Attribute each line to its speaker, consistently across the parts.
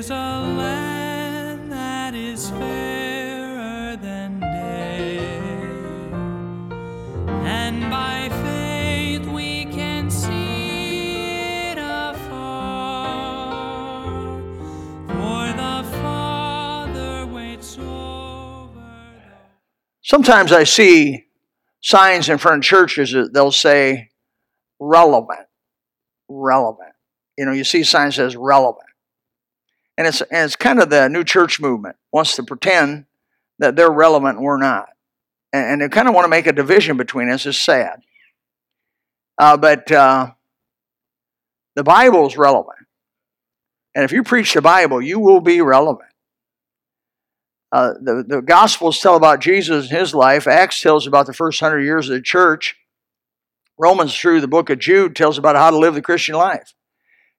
Speaker 1: is a land that is fairer than day, and by faith we can see it afar. For the Father waits over.
Speaker 2: Sometimes I see signs in front of churches that they'll say relevant, relevant. You know, you see signs that says relevant. And it's, and it's kind of the new church movement wants to pretend that they're relevant and we're not. And, and they kind of want to make a division between us. It's sad. Uh, but uh, the Bible is relevant. And if you preach the Bible, you will be relevant. Uh, the, the Gospels tell about Jesus and his life. Acts tells about the first hundred years of the church. Romans through the book of Jude tells about how to live the Christian life.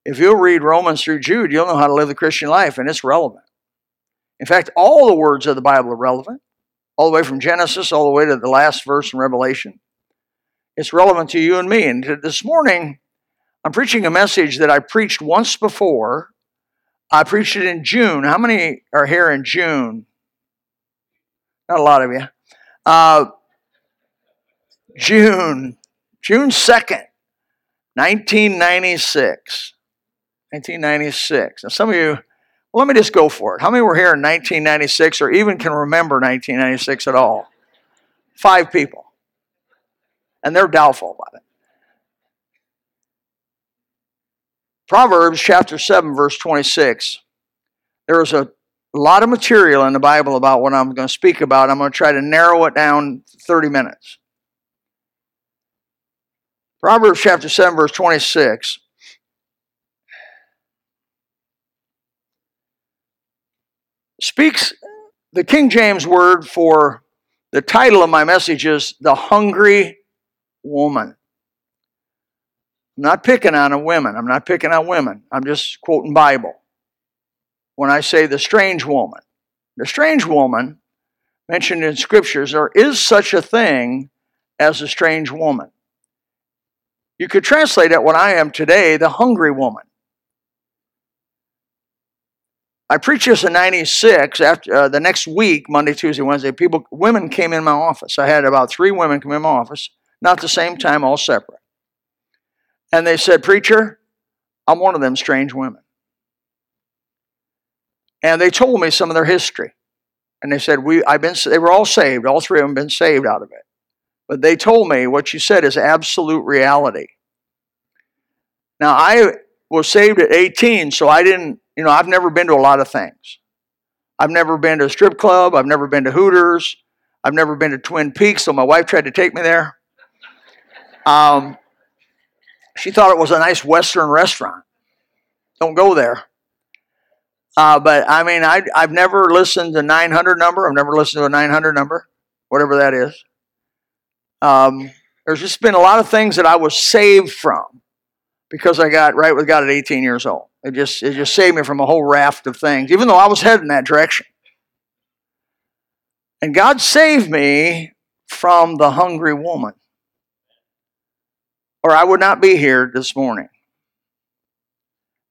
Speaker 2: If you'll read Romans through Jude, you'll know how to live the Christian life, and it's relevant. In fact, all the words of the Bible are relevant, all the way from Genesis all the way to the last verse in Revelation. It's relevant to you and me. And this morning, I'm preaching a message that I preached once before. I preached it in June. How many are here in June? Not a lot of you. Uh, June, June 2nd, 1996. 1996. Now, some of you, well, let me just go for it. How many were here in 1996 or even can remember 1996 at all? Five people. And they're doubtful about it. Proverbs chapter 7, verse 26. There is a lot of material in the Bible about what I'm going to speak about. I'm going to try to narrow it down 30 minutes. Proverbs chapter 7, verse 26. Speaks the King James word for the title of my message is The Hungry Woman. I'm not picking on women. I'm not picking on women. I'm just quoting Bible. When I say the strange woman, the strange woman mentioned in scriptures, there is such a thing as a strange woman. You could translate it what I am today, the hungry woman. I preached this in '96. After uh, the next week, Monday, Tuesday, Wednesday, people, women came in my office. I had about three women come in my office, not the same time, all separate. And they said, "Preacher, I'm one of them strange women." And they told me some of their history. And they said, "We, I've been. They were all saved. All three of them been saved out of it." But they told me what you said is absolute reality. Now I was saved at 18, so I didn't. You know, I've never been to a lot of things. I've never been to a strip club. I've never been to Hooters. I've never been to Twin Peaks, so my wife tried to take me there. Um, she thought it was a nice Western restaurant. Don't go there. Uh, but I mean, I, I've never listened to 900 number. I've never listened to a 900 number, whatever that is. Um, there's just been a lot of things that I was saved from because I got right with God at 18 years old. It just it just saved me from a whole raft of things, even though I was heading that direction. And God saved me from the hungry woman, or I would not be here this morning.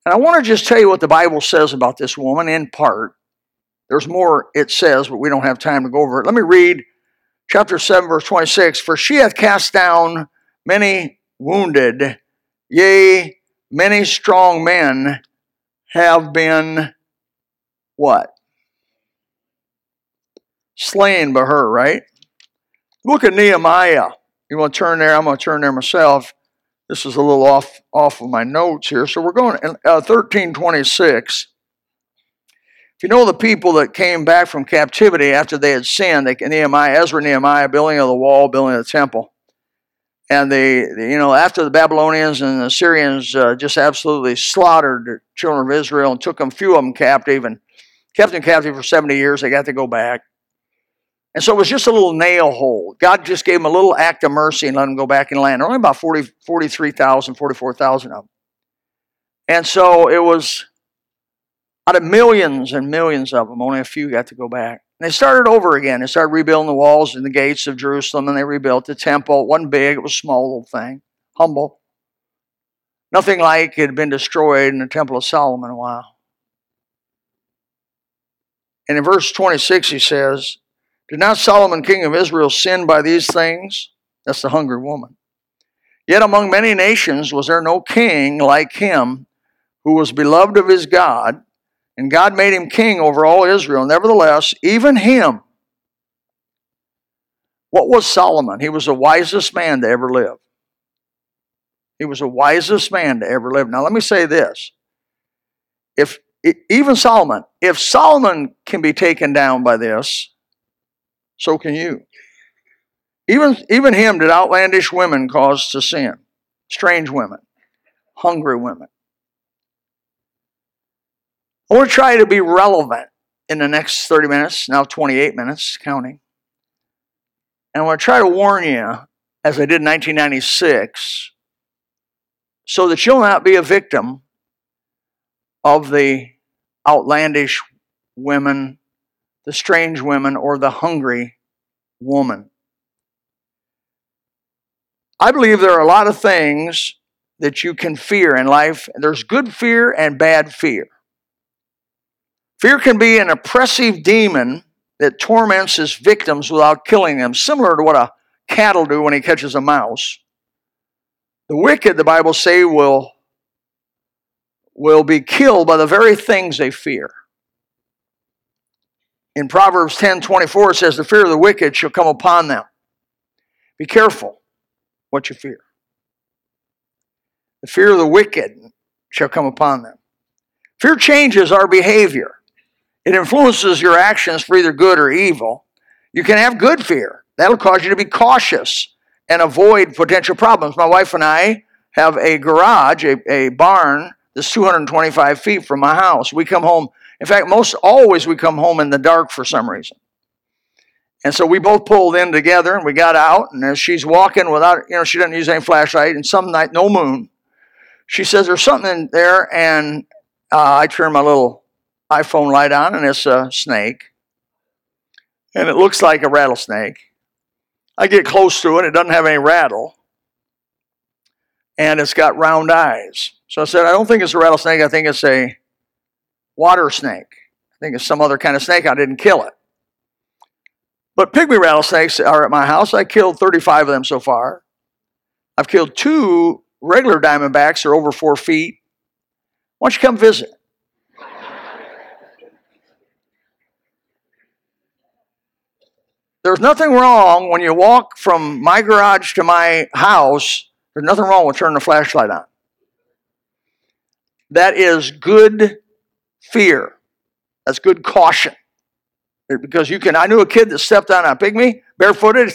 Speaker 2: And I want to just tell you what the Bible says about this woman in part. There's more it says, but we don't have time to go over it. Let me read chapter 7, verse 26. For she hath cast down many wounded, yea, many strong men have been what? Slain by her, right? Look at Nehemiah. You want to turn there? I'm going to turn there myself. This is a little off off of my notes here. So we're going uh, 1326. If you know the people that came back from captivity after they had sinned, they, Nehemiah, Ezra, Nehemiah, building of the wall, building of the temple, and they, you know, after the Babylonians and the Syrians uh, just absolutely slaughtered the children of Israel and took them, few of them captive, and kept them captive for 70 years, they got to go back. And so it was just a little nail hole. God just gave them a little act of mercy and let them go back and land. Only about 40, 43,000, 44,000 of them. And so it was out of millions and millions of them, only a few got to go back. And they started over again. They started rebuilding the walls and the gates of Jerusalem, and they rebuilt the temple. It wasn't big, it was a small little thing, humble. Nothing like it had been destroyed in the Temple of Solomon a while. And in verse 26, he says, Did not Solomon, king of Israel, sin by these things? That's the hungry woman. Yet among many nations was there no king like him who was beloved of his God, and God made him king over all Israel. Nevertheless, even him, what was Solomon? He was the wisest man to ever live. He was the wisest man to ever live. Now, let me say this. If even Solomon, if Solomon can be taken down by this, so can you. Even, even him did outlandish women cause to sin, strange women, hungry women. I want to try to be relevant in the next 30 minutes, now 28 minutes, counting. And I want to try to warn you, as I did in 1996, so that you'll not be a victim of the outlandish women, the strange women, or the hungry woman. I believe there are a lot of things that you can fear in life. There's good fear and bad fear. Fear can be an oppressive demon that torments his victims without killing them, similar to what a cat will do when he catches a mouse. The wicked, the Bible say, will, will be killed by the very things they fear. In Proverbs 10 24, it says, The fear of the wicked shall come upon them. Be careful what you fear. The fear of the wicked shall come upon them. Fear changes our behavior. It influences your actions for either good or evil. You can have good fear. That'll cause you to be cautious and avoid potential problems. My wife and I have a garage, a, a barn that's 225 feet from my house. We come home, in fact, most always we come home in the dark for some reason. And so we both pulled in together and we got out. And as she's walking without, you know, she doesn't use any flashlight, and some night, no moon, she says, There's something in there. And uh, I turn my little iPhone light on, and it's a snake. And it looks like a rattlesnake. I get close to it, it doesn't have any rattle. And it's got round eyes. So I said, I don't think it's a rattlesnake, I think it's a water snake. I think it's some other kind of snake. I didn't kill it. But pygmy rattlesnakes are at my house. I killed 35 of them so far. I've killed two regular diamondbacks, they're over four feet. Why don't you come visit? There's nothing wrong when you walk from my garage to my house. There's nothing wrong with turning the flashlight on. That is good fear. That's good caution. Because you can, I knew a kid that stepped on a pygmy, barefooted,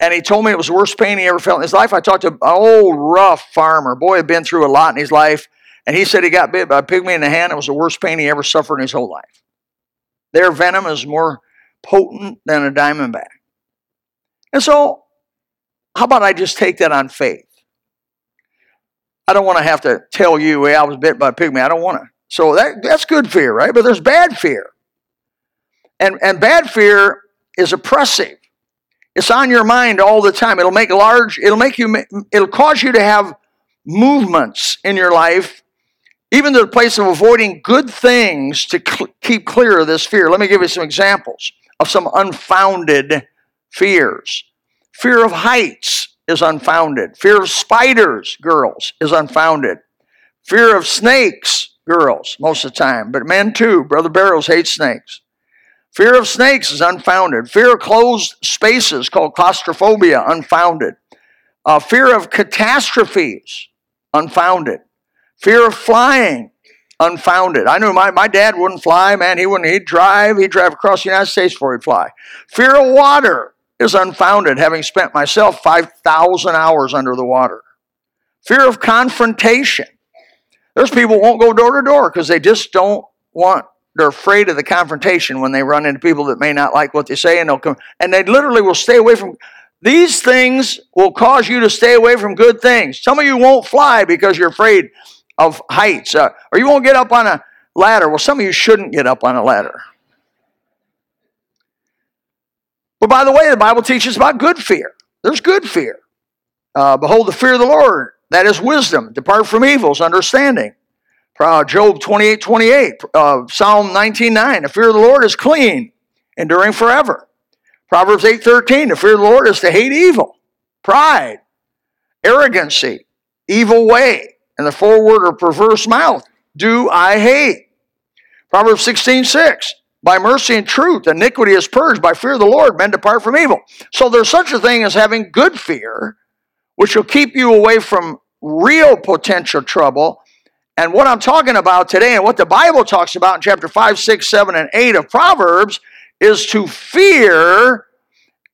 Speaker 2: and he told me it was the worst pain he ever felt in his life. I talked to an old rough farmer. Boy had been through a lot in his life, and he said he got bit by a pygmy in the hand. It was the worst pain he ever suffered in his whole life. Their venom is more potent than a diamondback. And so, how about I just take that on faith? I don't want to have to tell you, hey, I was bit by a pygmy. I don't want to. So that, that's good fear, right? But there's bad fear. And, and bad fear is oppressive. It's on your mind all the time. It'll make large, it'll make you, it'll cause you to have movements in your life, even to the place of avoiding good things to cl- keep clear of this fear. Let me give you some examples of some unfounded fears. Fear of heights is unfounded. Fear of spiders, girls, is unfounded. Fear of snakes, girls, most of the time, but men too. Brother Barrows hates snakes. Fear of snakes is unfounded. Fear of closed spaces, called claustrophobia, unfounded. Uh, fear of catastrophes, unfounded. Fear of flying, unfounded. I knew my, my dad wouldn't fly, man. He wouldn't, he'd drive, he'd drive across the United States before he'd fly. Fear of water is unfounded, having spent myself 5,000 hours under the water. Fear of confrontation. There's people won't go door to door because they just don't want, they're afraid of the confrontation when they run into people that may not like what they say and they'll come, and they literally will stay away from, these things will cause you to stay away from good things. Some of you won't fly because you're afraid of heights, uh, or you won't get up on a ladder. Well, some of you shouldn't get up on a ladder. But by the way, the Bible teaches about good fear. There's good fear. Uh, Behold, the fear of the Lord, that is wisdom. Depart from evils, understanding. Uh, Job 28 28, uh, Psalm 19 9. The fear of the Lord is clean, enduring forever. Proverbs 8 13. The fear of the Lord is to hate evil, pride, arrogancy, evil way, and the forward or perverse mouth. Do I hate? Proverbs 16 6. By mercy and truth, iniquity is purged. By fear of the Lord, men depart from evil. So there's such a thing as having good fear, which will keep you away from real potential trouble. And what I'm talking about today and what the Bible talks about in chapter 5, 6, 7, and 8 of Proverbs is to fear,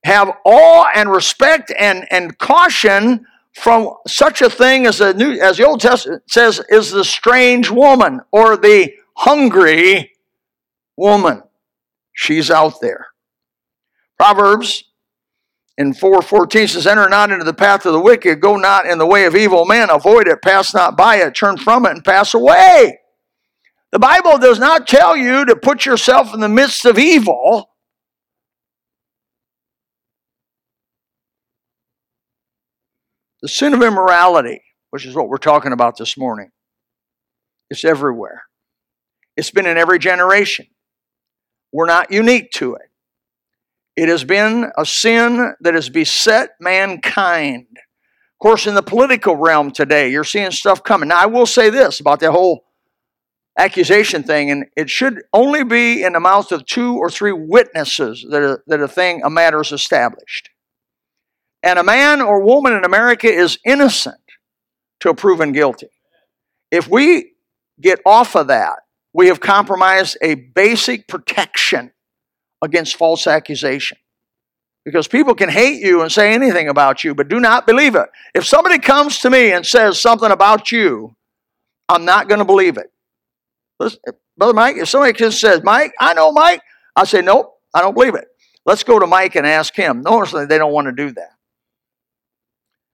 Speaker 2: have awe and respect and, and caution from such a thing as the new as the Old Testament says is the strange woman or the hungry woman. She's out there. Proverbs in 414 says, Enter not into the path of the wicked, go not in the way of evil men, avoid it, pass not by it, turn from it, and pass away. The Bible does not tell you to put yourself in the midst of evil. The sin of immorality, which is what we're talking about this morning, it's everywhere. It's been in every generation. We're not unique to it. It has been a sin that has beset mankind. Of course, in the political realm today, you're seeing stuff coming. Now, I will say this about the whole accusation thing, and it should only be in the mouth of two or three witnesses that that a thing, a matter is established. And a man or woman in America is innocent till proven guilty. If we get off of that, we have compromised a basic protection against false accusation. Because people can hate you and say anything about you, but do not believe it. If somebody comes to me and says something about you, I'm not going to believe it. Brother Mike, if somebody just says, Mike, I know Mike, I say, nope, I don't believe it. Let's go to Mike and ask him. Notice they don't want to do that.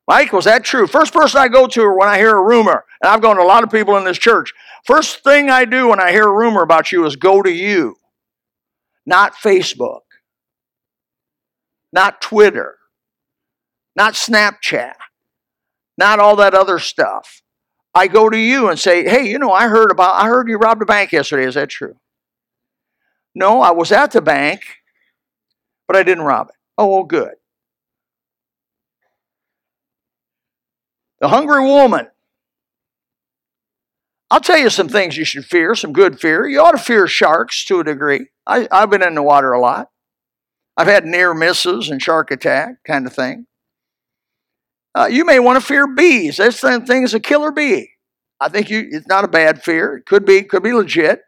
Speaker 2: Mike, was that true? First person I go to when I hear a rumor, and I've gone to a lot of people in this church. First thing I do when I hear a rumor about you is go to you, not Facebook, not Twitter, not Snapchat, not all that other stuff. I go to you and say, "Hey, you know, I heard about I heard you robbed a bank yesterday. Is that true?" No, I was at the bank, but I didn't rob it. Oh, well, good. The hungry woman. I'll tell you some things you should fear, some good fear. You ought to fear sharks to a degree. I, have been in the water a lot. I've had near misses and shark attack kind of thing. Uh, you may want to fear bees. This thing is a killer bee. I think you, it's not a bad fear. It could be, could be legit.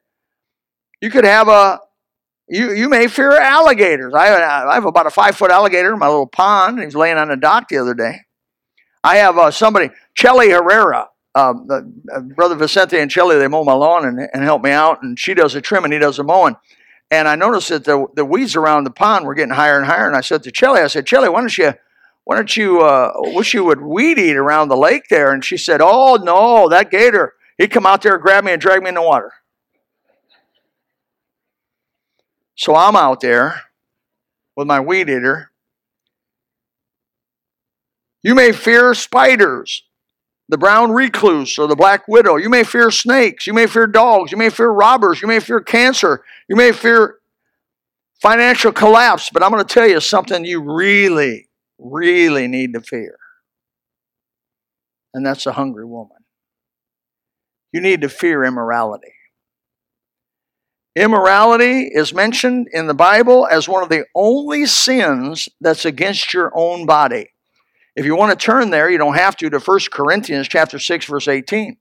Speaker 2: You could have a, you, you may fear alligators. I, I have about a five foot alligator in my little pond. He was laying on the dock the other day. I have uh, somebody, Chelly Herrera, the, uh, Brother Vicente and Chelly, they mow my lawn and, and help me out, and she does the trimming, he does the mowing. And I noticed that the, the weeds around the pond were getting higher and higher. And I said to Chelly, I said, Chelly, why don't you, why don't you, uh, wish you would weed eat around the lake there? And she said, Oh no, that gator, he'd come out there, grab me, and drag me in the water. So I'm out there with my weed eater, you may fear spiders, the brown recluse or the black widow. You may fear snakes. You may fear dogs. You may fear robbers. You may fear cancer. You may fear financial collapse. But I'm going to tell you something you really, really need to fear. And that's a hungry woman. You need to fear immorality. Immorality is mentioned in the Bible as one of the only sins that's against your own body. If you want to turn there, you don't have to, to 1 Corinthians chapter 6, verse 18.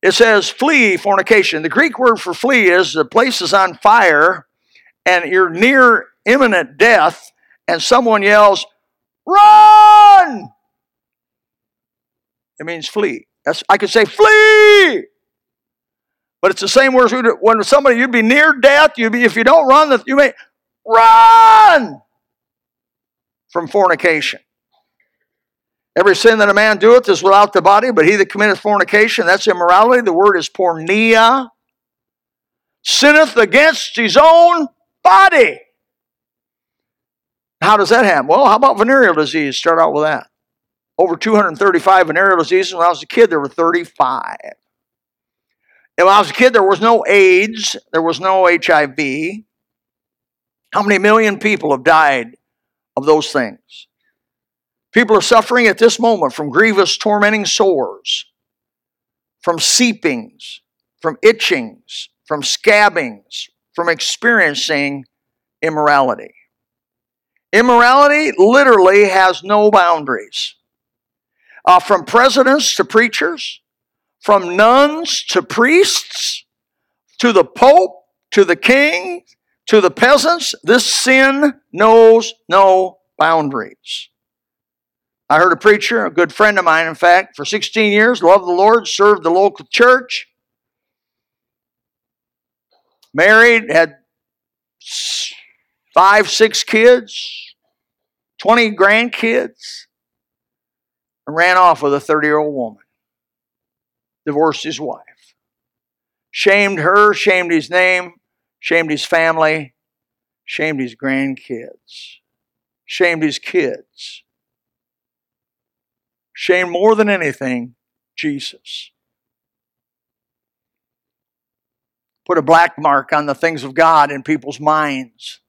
Speaker 2: It says, flee fornication. The Greek word for flee is the place is on fire and you're near imminent death, and someone yells, Run! It means flee. That's, I could say flee, but it's the same word when somebody you'd be near death. You'd be if you don't run, you may run from fornication. Every sin that a man doeth is without the body, but he that committeth fornication, that's immorality. The word is porneia. Sinneth against his own body. How does that happen? Well, how about venereal disease? Start out with that. Over 235 venereal diseases. When I was a kid, there were 35. When I was a kid, there was no AIDS, there was no HIV. How many million people have died of those things? People are suffering at this moment from grievous, tormenting sores, from seepings, from itchings, from scabbings, from experiencing immorality. Immorality literally has no boundaries. Uh, from presidents to preachers, from nuns to priests, to the pope, to the king, to the peasants, this sin knows no boundaries. I heard a preacher, a good friend of mine, in fact, for 16 years, loved the Lord, served the local church, married, had five, six kids, 20 grandkids, and ran off with a 30 year old woman. Divorced his wife. Shamed her, shamed his name, shamed his family, shamed his grandkids, shamed his kids, shamed more than anything Jesus. Put a black mark on the things of God in people's minds.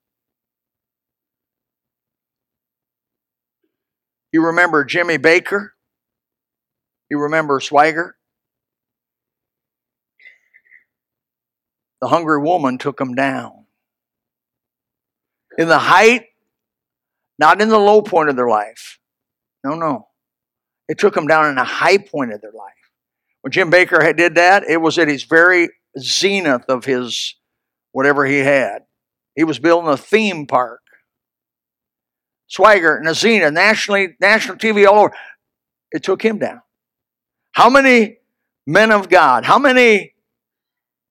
Speaker 2: You remember Jimmy Bakker? You remember Swaggart? The hungry woman took him down. In the height, not in the low point of their life. No, no. It took him down in a high point of their life. When Jim Bakker had did that, it was at his very zenith of his whatever he had. He was building a theme park. Swaggart and Azina, nationally, national TV all over. It took him down. How many men of God, how many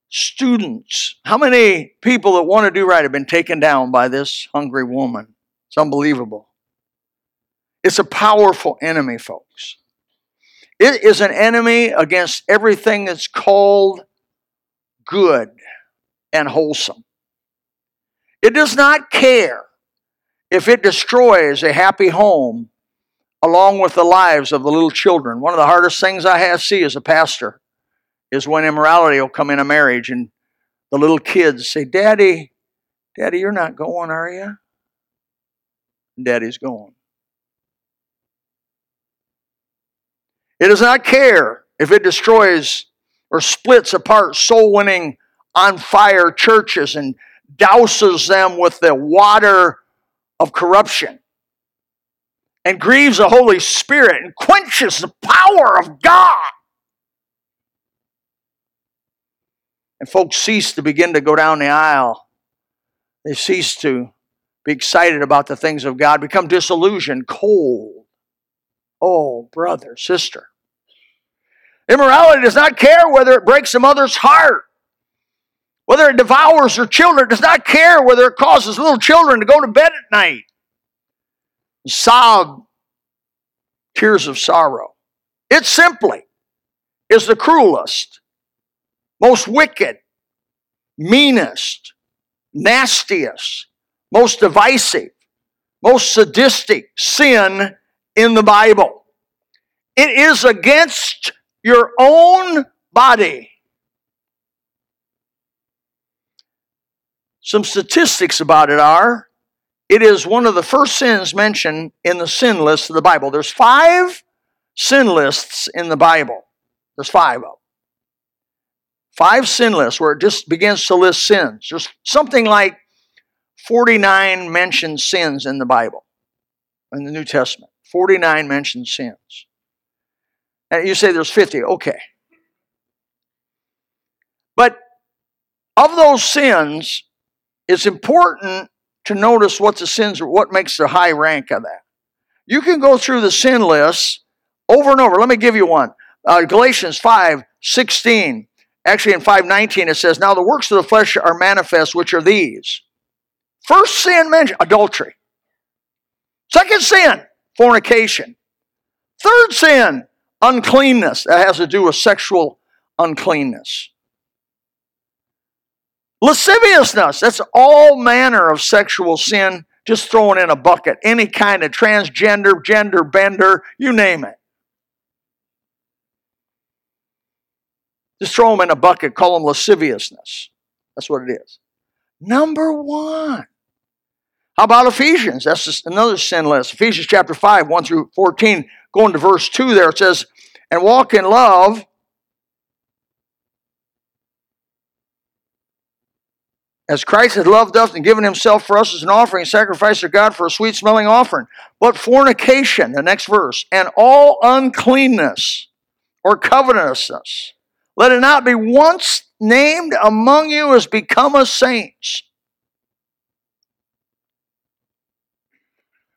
Speaker 2: students, how many people that want to do right have been taken down by this hungry woman? It's unbelievable. It's a powerful enemy, folks. It is an enemy against everything that's called good and wholesome. It does not care if it destroys a happy home along with the lives of the little children. One of the hardest things I have see as a pastor is when immorality will come in a marriage and the little kids say, Daddy, Daddy, you're not going, are you? Daddy's going. It does not care if it destroys or splits apart soul winning, on fire churches and douses them with the water of corruption and grieves the Holy Spirit and quenches the power of God. And folks cease to begin to go down the aisle. They cease to be excited about the things of God, become disillusioned, cold. Oh, brother, sister. Immorality does not care whether it breaks a mother's heart, whether it devours her children, it does not care whether it causes little children to go to bed at night and sob tears of sorrow. It simply is the cruelest, most wicked, meanest, nastiest, most divisive, most sadistic sin in the Bible. It is against your own body. Some statistics about it are it is one of the first sins mentioned in the sin list of the Bible. There's five sin lists in the Bible. There's five of them. Five sin lists where it just begins to list sins. There's something like 49 mentioned sins in the Bible, in the New Testament. 49 mentioned sins. And you say there's 50. Okay. But of those sins, it's important to notice what the sins are, what makes the high rank of that. You can go through the sin list over and over. Let me give you one. Uh, Galatians 5 16. Actually, in 519, it says, Now the works of the flesh are manifest, which are these. First sin mentioned, adultery. Second sin, fornication. Third sin, uncleanness. That has to do with sexual uncleanness. Lasciviousness. That's all manner of sexual sin just thrown in a bucket. Any kind of transgender, gender bender, you name it. Just throw them in a bucket, call them lasciviousness. That's what it is. Number one. How about Ephesians? That's another sin list. Ephesians chapter 5, 1 through 14. Going to verse 2 there, it says, And walk in love. As Christ had loved us and given himself for us as an offering, sacrifice to God for a sweet smelling offering. But fornication, the next verse, and all uncleanness or covetousness, let it not be once named among you as become a saints.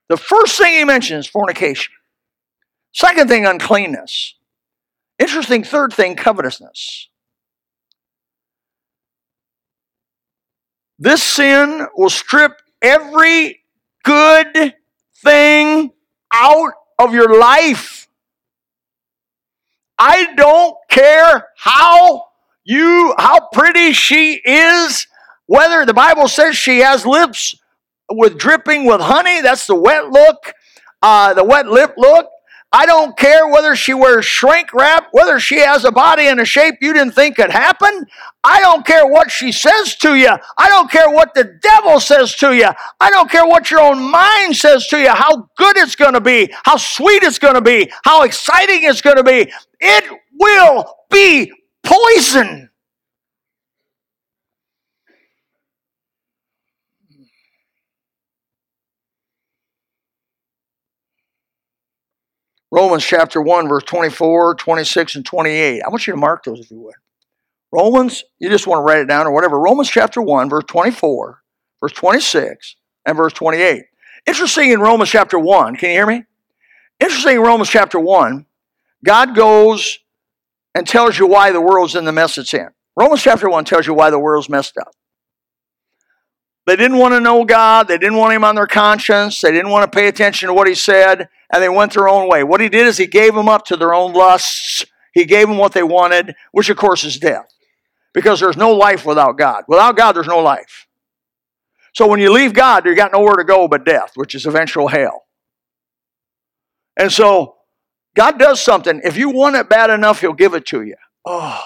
Speaker 2: The first thing he mentions fornication. Second thing, uncleanness. Interesting third thing, covetousness. This sin will strip every good thing out of your life. I don't care how you how pretty she is, whether the Bible says she has lips with dripping with honey, that's the wet look, uh, the wet lip look. I don't care whether she wears shrink wrap, whether she has a body and a shape you didn't think could happen. I don't care what she says to you. I don't care what the devil says to you. I don't care what your own mind says to you, how good it's going to be, how sweet it's going to be, how exciting it's going to be. It will be poison. Romans chapter 1, verse 24, 26, and 28. I want you to mark those if you would. Romans, you just want to write it down or whatever. Romans chapter 1, verse 24, verse 26, and verse 28. Interesting in Romans chapter 1, can you hear me? Interesting in Romans chapter 1, God goes and tells you why the world's in the mess it's in. Romans chapter 1 tells you why the world's messed up. They didn't want to know God. They didn't want Him on their conscience. They didn't want to pay attention to what He said, and they went their own way. What He did is He gave them up to their own lusts. He gave them what they wanted, which of course is death. Because there's no life without God. Without God, there's no life. So when you leave God, you got nowhere to go but death, which is eventual hell. And so God does something. If you want it bad enough, He'll give it to you. Oh,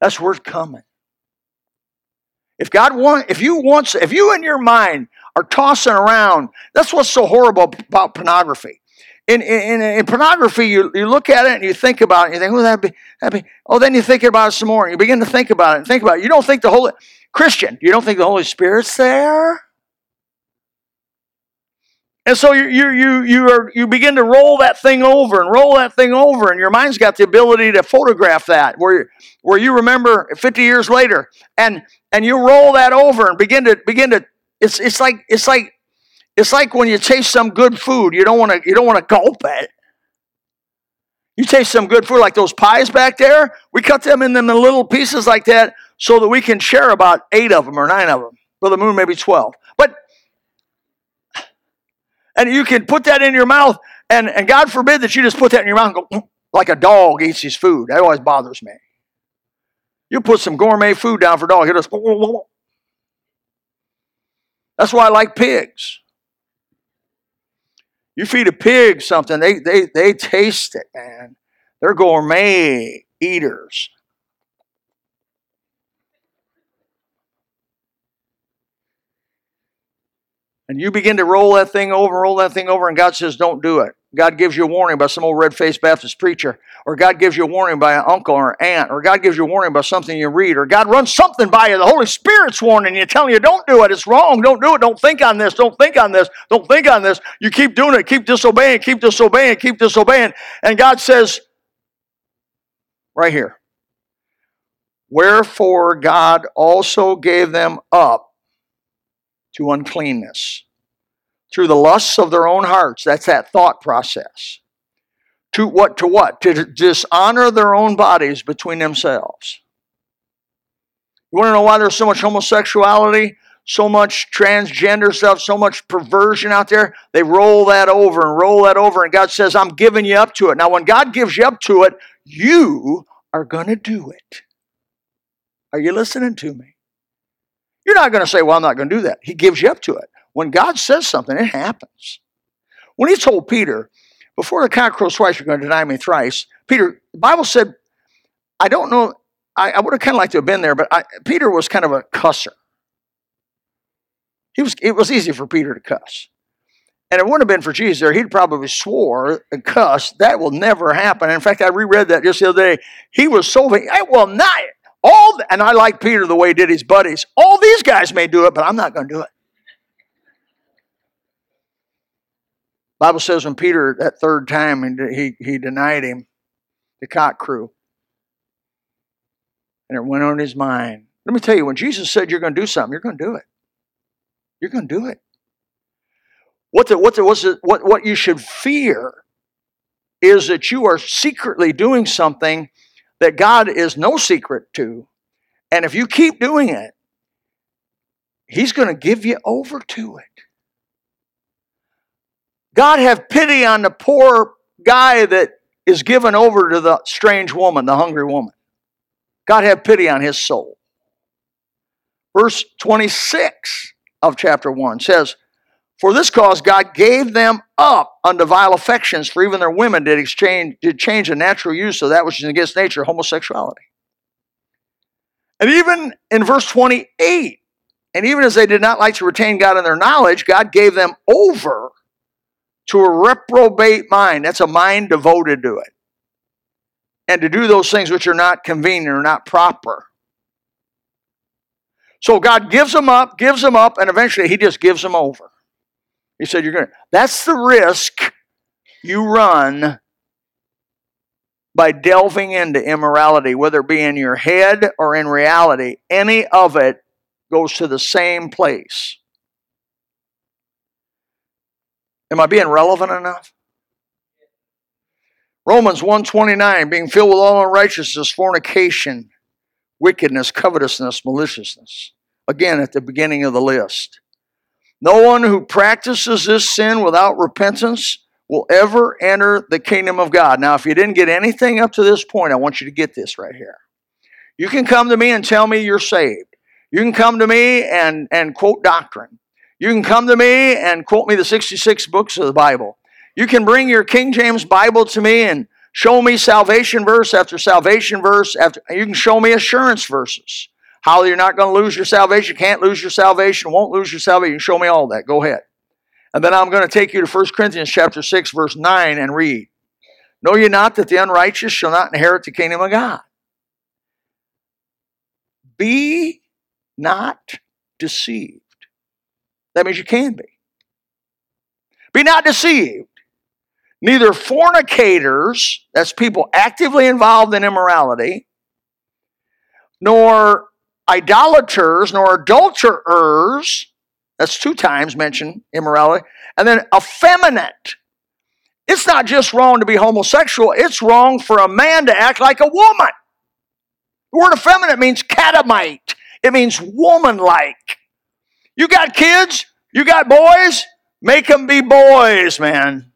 Speaker 2: that's worth coming. If God want, if you want, if you in your mind are tossing around, that's what's so horrible about pornography. In, in, in, pornography, you, you look at it and you think about it, and you think, well, that'd be, that'd be, oh, then you think about it some more, and you begin to think about it and think about it. You don't think the Holy, Christian, you don't think the Holy Spirit's there? And so you, you, you, you, are, you begin to roll that thing over and roll that thing over, and your mind's got the ability to photograph that, where, where you remember 50 years later, and, and you roll that over and begin to begin to. It's, it's like it's like it's like when you taste some good food, you don't want to you don't want to gulp it. You taste some good food like those pies back there. We cut them in them in little pieces like that so that we can share about eight of them or nine of them. Brother Moon, maybe twelve. But and you can put that in your mouth, and, and God forbid that you just put that in your mouth and go, mm, like a dog eats his food. That always bothers me. You put some gourmet food down for dog, it just. That's why I like pigs. You feed a pig something, they, they, they taste it, man. They're gourmet eaters. And you begin to roll that thing over, roll that thing over, and God says, Don't do it. God gives you a warning by some old red faced Baptist preacher, or God gives you a warning by an uncle or aunt, or God gives you a warning by something you read, or God runs something by you. The Holy Spirit's warning you, telling you, Don't do it. It's wrong. Don't do it. Don't think on this. Don't think on this. Don't think on this. You keep doing it. Keep disobeying. Keep disobeying. Keep disobeying. And God says, right here, Wherefore God also gave them up to uncleanness through the lusts of their own hearts. That's that thought process. To what? To what? To dishonor their own bodies between themselves. You want to know why there's so much homosexuality, so much transgender stuff, so much perversion out there? They roll that over and roll that over, and God says, I'm giving you up to it. Now, when God gives you up to it, you are going to do it. Are you listening to me? You're not going to say, Well, I'm not going to do that. He gives you up to it. When God says something, it happens. When he told Peter, Before the cock crows twice, you're going to deny me thrice, Peter, the Bible said, I don't know. I, I would have kind of liked to have been there, but I, Peter was kind of a cusser. He was. It was easy for Peter to cuss, and it wouldn't have been for Jesus there. He'd probably swore and cussed. That will never happen. In fact, I reread that just the other day. He was so. I will not. All the, and I like Peter the way he did his buddies. All these guys may do it, but I'm not going to do it. Bible says when Peter that third time he he denied him, the cock crew, and it went on his mind. Let me tell you, when Jesus said you're going to do something, you're going to do it. You're going to do it. What the, what the, what's the, what what you should fear is that you are secretly doing something that God is no secret to, and if you keep doing it, He's going to give you over to it. God have pity on the poor guy that is given over to the strange woman, the hungry woman. God have pity on his soul. Verse 26 of chapter 1 says, For this cause God gave them up unto vile affections, for even their women did exchange did change the natural use of that which is against nature, homosexuality. And even in verse 28, and even as they did not like to retain God in their knowledge, God gave them over to a reprobate mind. That's a mind devoted to it. And to do those things which are not convenient or not proper. So God gives them up, gives them up, and eventually He just gives them over. He said, You're going to. That's the risk you run by delving into immorality, whether it be in your head or in reality. Any of it goes to the same place. Am I being relevant enough? Romans 129, being filled with all unrighteousness, fornication, wickedness, covetousness, maliciousness. Again, at the beginning of the list. No one who practices this sin without repentance will ever enter the kingdom of God. Now, if you didn't get anything up to this point, I want you to get this right here. You can come to me and tell me you're saved. You can come to me and, and quote doctrine. You can come to me and quote me the 66 books of the Bible. You can bring your King James Bible to me and show me salvation verse after salvation verse. After, you can show me assurance verses. How you're not going to lose your salvation, can't lose your salvation, won't lose your salvation. You show me all that. Go ahead. And then I'm going to take you to 1 Corinthians chapter 6, verse 9, and read. Know ye not that the unrighteous shall not inherit the kingdom of God? Be not deceived. That means you can be. Be not deceived. Neither fornicators, that's people actively involved in immorality, nor idolaters, nor adulterers, that's two times mentioned immorality, and then effeminate. It's not just wrong to be homosexual, it's wrong for a man to act like a woman. The word effeminate means catamite, it means woman like. You got kids? You got boys? Make them be boys, man.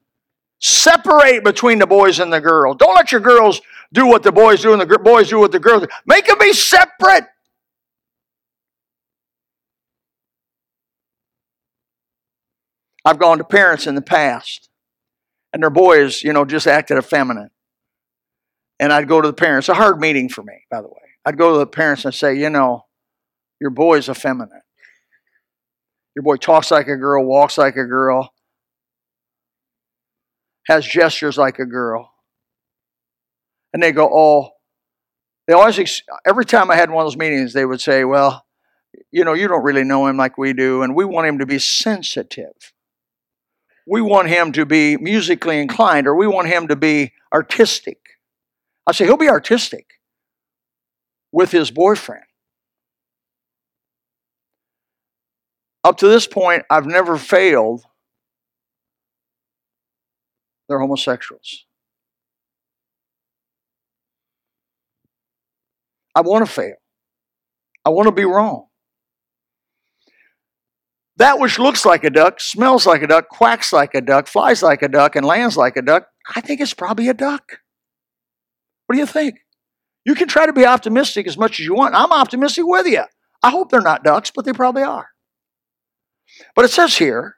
Speaker 2: Separate between the boys and the girls. Don't let your girls do what the boys do and the boys do what the girls do. Make them be separate. I've gone to parents in the past, and their boys, you know, just acted effeminate. And I'd go to the parents. A hard meeting for me, by the way. I'd go to the parents and say, you know, your boy's effeminate. Your boy talks like a girl, walks like a girl, has gestures like a girl. And they go, oh, they always, every time I had one of those meetings, they would say, well, you know, you don't really know him like we do, and we want him to be sensitive. We want him to be musically inclined, or we want him to be artistic. I say, he'll be artistic with his boyfriend. Up to this point, I've never failed. They're homosexuals. I want to fail. I want to be wrong. That which looks like a duck, smells like a duck, quacks like a duck, flies like a duck, and lands like a duck, I think it's probably a duck. What do you think? You can try to be optimistic as much as you want. I'm optimistic with you. I hope they're not ducks, but they probably are. But it says here,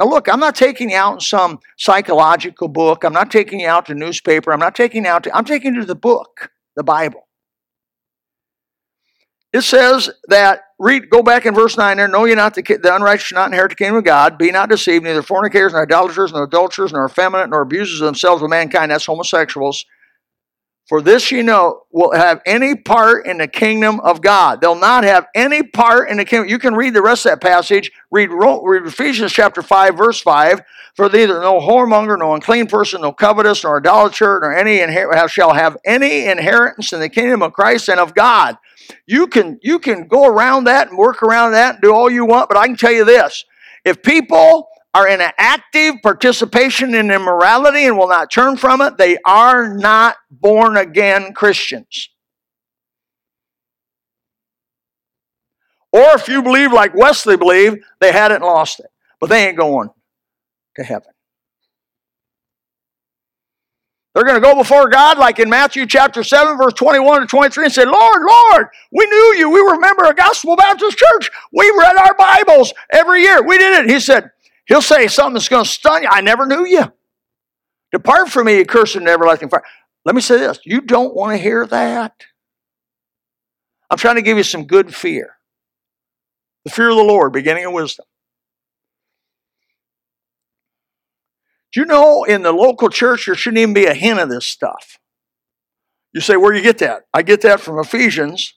Speaker 2: now look, I'm not taking you out in some psychological book. I'm not taking you out to newspaper. I'm not taking you out to, I'm taking you to the book, the Bible. it says that read go back in verse 9 there know ye not the, the unrighteous shall not inherit the kingdom of god be not deceived neither fornicators nor idolaters nor adulterers nor effeminate nor abusers of themselves with mankind that's homosexuals for this you know will have any part in the kingdom of god. They'll not have any part in the kingdom. You can read the rest of that passage. Read, read ephesians chapter 5 verse 5 for neither no whoremonger no unclean person no covetous nor idolater nor any inher- shall have any inheritance in the kingdom of christ and of god. You can you can go around that and work around that and do all you want but i can tell you this. If people are in an active participation in immorality and will not turn from it they are not born again christians or if you believe like wesley believed they had it and lost it but they ain't going to heaven they're going to go before God, like in Matthew chapter 7, verse 21 to 23, and say, Lord, Lord, we knew you. We were a member of Gospel Baptist Church. We read our Bibles every year. We did it. He said, He'll say something that's going to stun you. I never knew you. Depart from me, you and everlasting fire. Let me say this you don't want to hear that. I'm trying to give you some good fear. The fear of the Lord, beginning of wisdom. Do you know in the local church there shouldn't even be a hint of this stuff? You say, where do you get that? I get that from Ephesians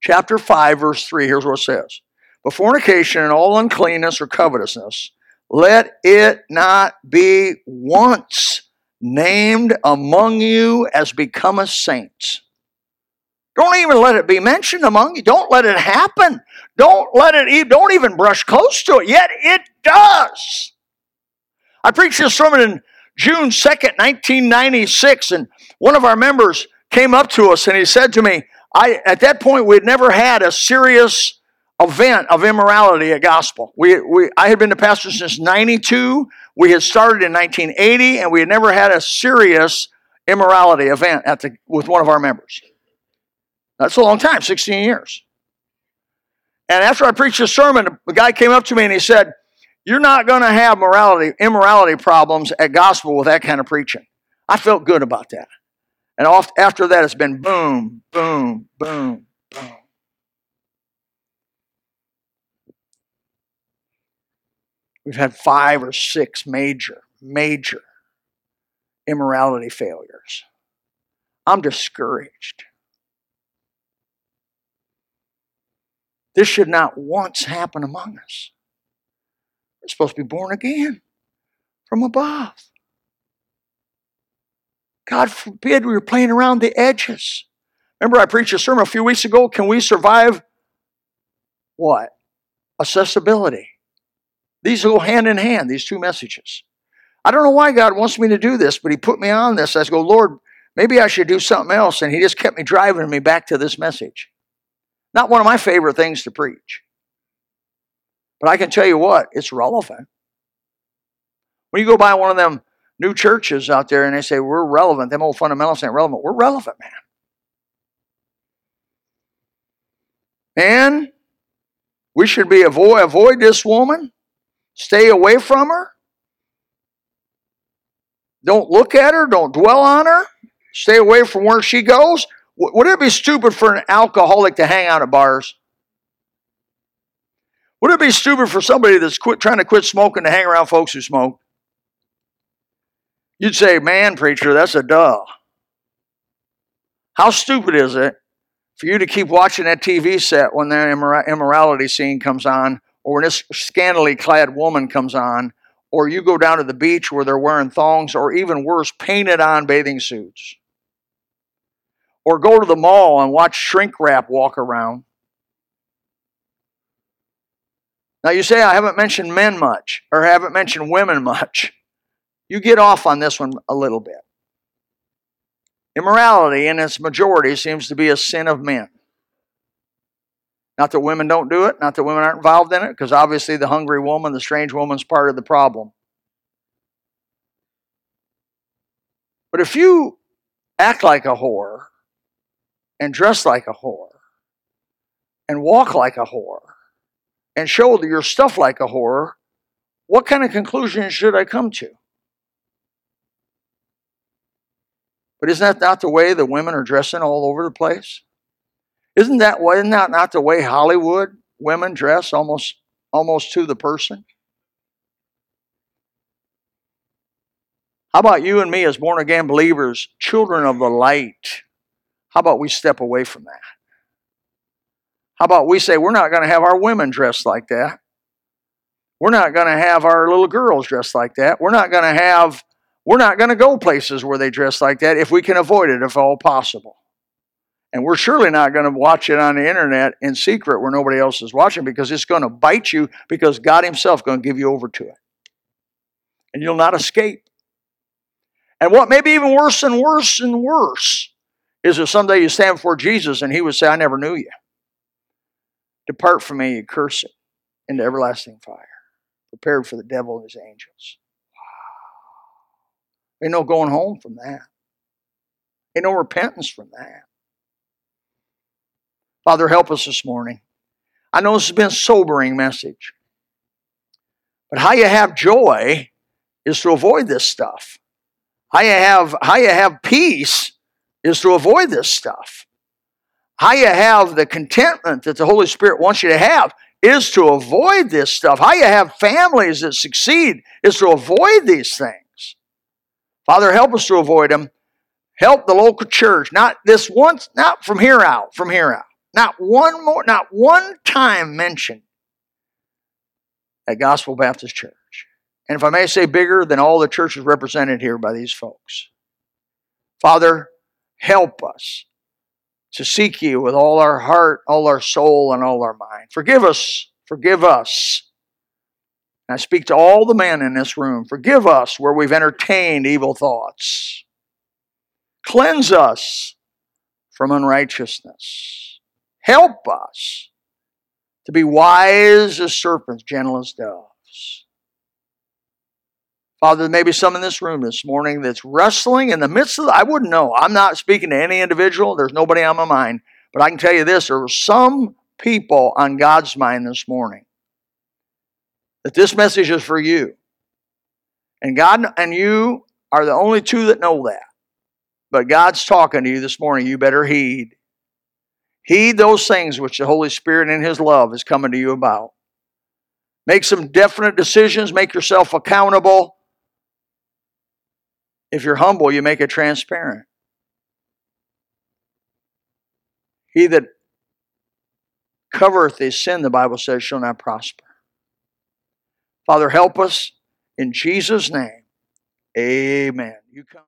Speaker 2: chapter 5, verse 3. Here's what it says. But fornication and all uncleanness or covetousness, let it not be once named among you as becometh saints. Don't even let it be mentioned among you. Don't let it happen. Don't let it, don't even brush close to it. Yet it does. I preached this sermon in June 2nd, 1996, and one of our members came up to us and he said to me, I at that point we had never had a serious event of immorality at gospel. We, we I had been the pastor since 92. We had started in 1980, and we had never had a serious immorality event at the with one of our members. That's a long time, 16 years. And after I preached this sermon, the guy came up to me and he said, you're not going to have morality, immorality problems at gospel with that kind of preaching. I felt good about that. And off, after that, it's been boom, boom, boom, boom. We've had five or six major, major immorality failures. I'm discouraged. This should not once happen among us. We're supposed to be born again from above. God forbid we were playing around the edges. Remember, I preached a sermon a few weeks ago. Can we survive what? Accessibility. These go hand in hand, these two messages. I don't know why God wants me to do this, but He put me on this. I go, Lord, maybe I should do something else. And He just kept me driving me back to this message. Not one of my favorite things to preach. But I can tell you what, it's relevant. When you go by one of them new churches out there and they say, we're relevant, them old fundamentalists ain't relevant. We're relevant, man. And we should be avoid avoid this woman, stay away from her. Don't look at her, don't dwell on her, stay away from where she goes. Would it be stupid for an alcoholic to hang out at bars? Would it be stupid for somebody that's quit trying to quit smoking to hang around folks who smoke? You'd say, man, preacher, that's a duh. How stupid is it for you to keep watching that TV set when that immor- immorality scene comes on, or when this scantily clad woman comes on, or you go down to the beach where they're wearing thongs, or even worse, painted on bathing suits? Or go to the mall and watch shrink wrap walk around? Now you say I haven't mentioned men much, or haven't mentioned women much. You get off on this one a little bit. Immorality in its majority seems to be a sin of men. Not that women don't do it, not that women aren't involved in it, because obviously the hungry woman, the strange woman's part of the problem. But if you act like a whore, and dress like a whore, and walk like a whore, and show your stuff like a whore, what kind of conclusion should I come to? But isn't that not the way the women are dressing all over the place? Isn't that isn't that not the way Hollywood women dress almost almost to the person? How about you and me as born again believers, children of the light? How about we step away from that? How about we say we're not going to have our women dressed like that? We're not going to have our little girls dressed like that. We're not going to have we're not going to go places where they dress like that if we can avoid it if all possible. And we're surely not going to watch it on the internet in secret where nobody else is watching because it's going to bite you because God Himself is going to give you over to it. And you'll not escape. And what may be even worse and worse and worse is if someday you stand before Jesus and He would say, I never knew you. Depart from me, you curse it, into everlasting fire, prepared for the devil and his angels. Ain't no going home from that. Ain't no repentance from that. Father, help us this morning. I know this has been a sobering message. But how you have joy is to avoid this stuff. How you have how you have peace is to avoid this stuff. How you have the contentment that the Holy Spirit wants you to have is to avoid this stuff. How you have families that succeed is to avoid these things. Father, help us to avoid them. Help the local church, not this once, not from here out, from here out. Not one more, not one time mentioned at Gospel Baptist Church. And if I may say bigger than all the churches represented here by these folks. Father, help us to seek you with all our heart, all our soul, and all our mind. Forgive us, forgive us. And I speak to all the men in this room. Forgive us where we've entertained evil thoughts. Cleanse us from unrighteousness. Help us to be wise as serpents, gentle as doves. Father, there may be some in this room this morning that's wrestling in the midst of, the, I wouldn't know. I'm not speaking to any individual. There's nobody on my mind. But I can tell you this there were some people on God's mind this morning that this message is for you. And God and you are the only two that know that. But God's talking to you this morning. You better heed. Heed those things which the Holy Spirit in His love is coming to you about. Make some definite decisions. Make yourself accountable. If you're humble, you make it transparent. He that covereth his sin, the Bible says, shall not prosper. Father, help us in Jesus' name. Amen. You come.